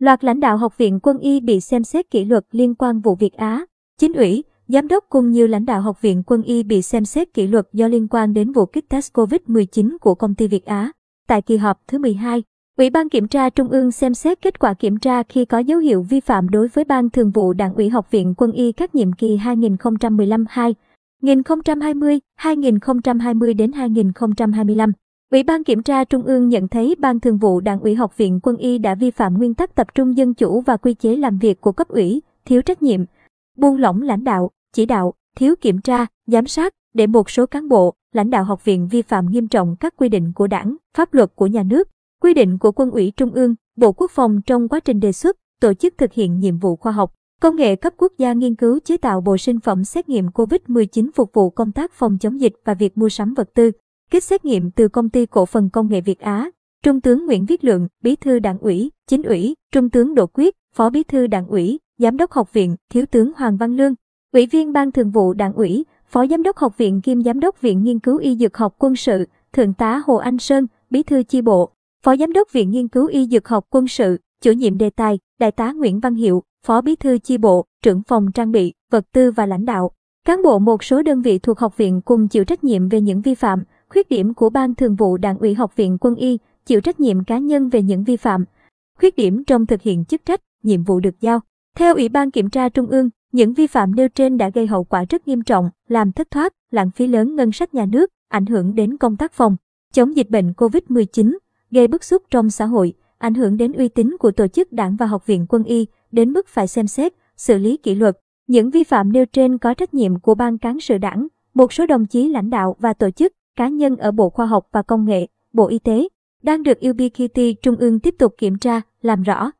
Loạt lãnh đạo Học viện Quân y bị xem xét kỷ luật liên quan vụ Việt Á. Chính ủy, giám đốc cùng nhiều lãnh đạo Học viện Quân y bị xem xét kỷ luật do liên quan đến vụ kích test COVID-19 của công ty Việt Á. Tại kỳ họp thứ 12, Ủy ban Kiểm tra Trung ương xem xét kết quả kiểm tra khi có dấu hiệu vi phạm đối với Ban Thường vụ Đảng ủy Học viện Quân y các nhiệm kỳ 2015-2, 2020, 2020 đến 2025. Ủy ban Kiểm tra Trung ương nhận thấy Ban Thường vụ Đảng ủy Học viện Quân y đã vi phạm nguyên tắc tập trung dân chủ và quy chế làm việc của cấp ủy, thiếu trách nhiệm, buông lỏng lãnh đạo, chỉ đạo, thiếu kiểm tra, giám sát, để một số cán bộ, lãnh đạo học viện vi phạm nghiêm trọng các quy định của đảng, pháp luật của nhà nước, quy định của quân ủy Trung ương, Bộ Quốc phòng trong quá trình đề xuất, tổ chức thực hiện nhiệm vụ khoa học, công nghệ cấp quốc gia nghiên cứu chế tạo bộ sinh phẩm xét nghiệm COVID-19 phục vụ công tác phòng chống dịch và việc mua sắm vật tư, kết xét nghiệm từ công ty cổ phần công nghệ Việt Á. Trung tướng Nguyễn Viết Lượng, Bí thư Đảng ủy, Chính ủy, Trung tướng Đỗ Quyết, Phó Bí thư Đảng ủy, Giám đốc học viện, Thiếu tướng Hoàng Văn Lương, Ủy viên Ban Thường vụ Đảng ủy, Phó Giám đốc học viện kiêm Giám đốc Viện Nghiên cứu Y Dược học Quân sự, Thượng tá Hồ Anh Sơn, Bí thư chi bộ, Phó Giám đốc Viện Nghiên cứu Y Dược học Quân sự, chủ nhiệm đề tài, Đại tá Nguyễn Văn Hiệu, Phó Bí thư chi bộ, trưởng phòng trang bị, vật tư và lãnh đạo. Cán bộ một số đơn vị thuộc học viện cùng chịu trách nhiệm về những vi phạm, khuyết điểm của Ban Thường vụ Đảng ủy Học viện Quân y, chịu trách nhiệm cá nhân về những vi phạm, khuyết điểm trong thực hiện chức trách, nhiệm vụ được giao. Theo Ủy ban Kiểm tra Trung ương, những vi phạm nêu trên đã gây hậu quả rất nghiêm trọng, làm thất thoát, lãng phí lớn ngân sách nhà nước, ảnh hưởng đến công tác phòng chống dịch bệnh COVID-19, gây bức xúc trong xã hội, ảnh hưởng đến uy tín của tổ chức đảng và học viện quân y, đến mức phải xem xét, xử lý kỷ luật. Những vi phạm nêu trên có trách nhiệm của ban cán sự đảng, một số đồng chí lãnh đạo và tổ chức, cá nhân ở Bộ Khoa học và Công nghệ, Bộ Y tế, đang được UBKT Trung ương tiếp tục kiểm tra, làm rõ.